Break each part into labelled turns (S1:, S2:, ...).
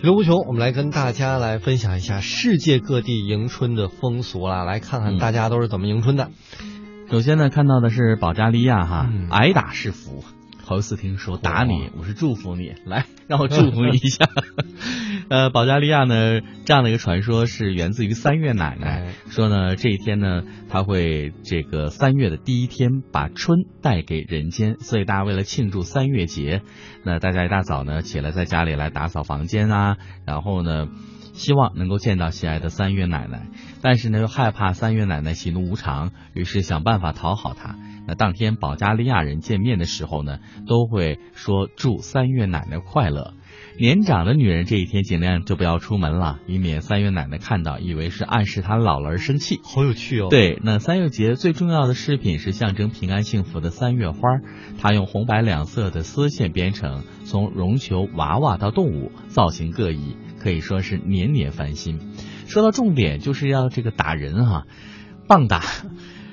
S1: 其乐无穷，我们来跟大家来分享一下世界各地迎春的风俗啦，来看看大家都是怎么迎春的。
S2: 首先呢，看到的是保加利亚哈，
S1: 嗯
S2: 挨打是福。头一次听说打你，我是祝福你，来让我祝福你一下。呃，保加利亚呢，这样的一个传说是源自于三月奶奶，
S1: 哎，
S2: 说呢这一天呢，他会这个三月的第一天把春带给人间，所以大家为了庆祝三月节，那大家一大早呢起来在家里来打扫房间啊，然后呢。希望能够见到心爱的三月奶奶，但是呢又害怕三月奶奶喜怒无常，于是想办法讨好她。那当天保加利亚人见面的时候呢，都会说祝三月奶奶快乐。年长的女人这一天尽量就不要出门了，以免三月奶奶看到，以为是暗示她老了而生气。
S1: 好有趣哦。，
S2: 对，那三月节最重要的饰品是象征平安幸福的三月花，它用红白两色的丝线编成，从绒球、娃娃到动物，造型各异，可以说是年年翻新。说到重点，就是要这个打人哈、棒打。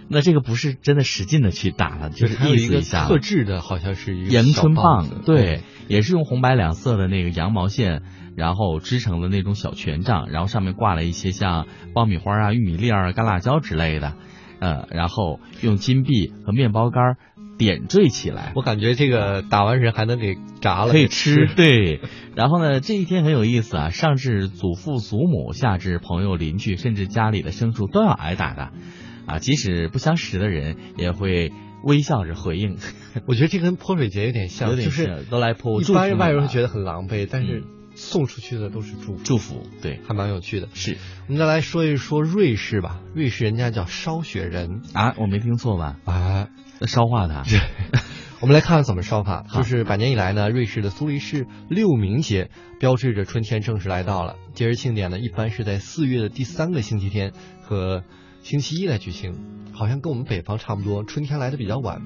S2: 那这个不是真的使劲的去打了，就是意
S1: 思一
S2: 下
S1: 特制的，好像是一个
S2: 迎
S1: 小
S2: 春棒
S1: 子，
S2: 对，也是用红白两色的那个羊毛线，然后织成的那种小权杖，然后上面挂了一些像爆米花啊、玉米粒儿啊、干辣椒之类的，呃，然后用金币和面包干儿点缀起来，
S1: 我感觉这个打完人还能给炸了，
S2: 可以吃。对，然后呢，这一天很有意思啊，上至祖父祖母，下至朋友邻居，甚至家里的牲畜都要挨打的，啊，即使不相识的人也会微笑着回应，
S1: 我觉得这跟泼水节有点像，
S2: 有点
S1: 就是
S2: 都来泼
S1: 一般外人会觉得很狼狈，但是
S2: 嗯
S1: 送出去的都是祝福，
S2: 祝福，对，
S1: 还蛮有趣的。
S2: 是
S1: 我们再来说一说瑞士吧，瑞士人家叫烧雪人
S2: 啊，我没听错吧？
S1: 啊。
S2: 烧化它，
S1: 我们来看看怎么烧法，就是百年以来呢，瑞士的苏黎世六明节标志着春天正式来到了。节日庆典呢，一般是在四月的第三个星期天和星期一来举行，好像跟我们北方差不多，春天来的比较晚。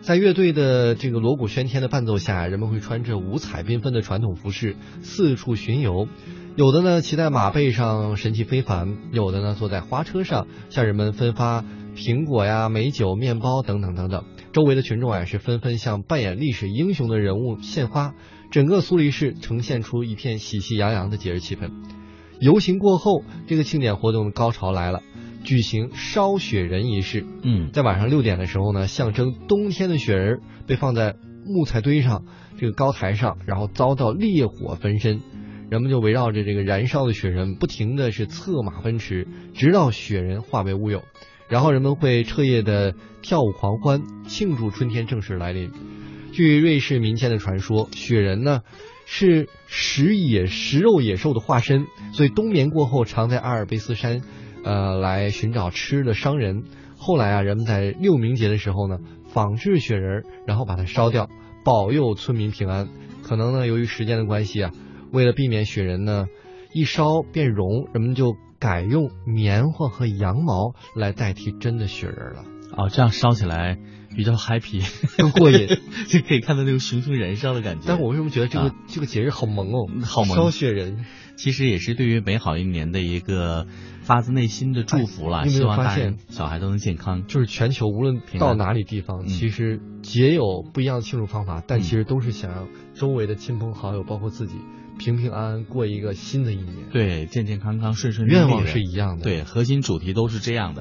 S1: 在乐队的这个锣鼓喧天的伴奏下，人们会穿着五彩缤纷的传统服饰四处巡游，有的呢骑在马背上神气非凡，有的呢坐在花车上向人们分发苹果呀、美酒、面包等等等等。周围的群众啊是纷纷向扮演历史英雄的人物献花，整个苏黎世呈现出一片喜气洋洋的节日气氛。游行过后，这个庆典活动的高潮来了，举行烧雪人仪式。
S2: 嗯，
S1: 在晚上六点的时候呢，象征冬天的雪人被放在木材堆上，这个高台上，然后遭到烈火焚身。人们就围绕着这个燃烧的雪人，不停的是策马奔驰，直到雪人化为乌有。然后人们会彻夜的跳舞狂欢，庆祝春天正式来临。据瑞士民间的传说，雪人呢是食野食肉野兽的化身，所以冬眠过后常在阿尔卑斯山，呃，来寻找吃的商人。后来啊，人们在六明节的时候呢，仿制雪人，然后把它烧掉，保佑村民平安。可能呢，由于时间的关系啊，为了避免雪人呢一烧变融，人们就改用棉花和羊毛来代替真的雪人了了，
S2: 哦，这样烧起来比较 happy，
S1: 更过瘾。
S2: 就可以看到那种熊熊燃烧的感觉。
S1: 但我为什么觉得这个、
S2: 啊
S1: 这个节日好萌哦？
S2: 好萌
S1: 烧雪人。
S2: 其实也是对于美好一年的一个发自内心的祝福啦，
S1: 哎有有
S2: 希望大
S1: 发现
S2: 人小孩都能健康。
S1: 就是全球无论到哪里地方，
S2: 嗯
S1: 其实节有不一样的庆祝方法，但
S2: 嗯
S1: 其实都是想让周围的亲朋好友，包括自己，平平安安过一个新的一年。
S2: 对，健健康康、顺顺利利。
S1: 愿望是一样的。
S2: 对，核心主题都是这样的。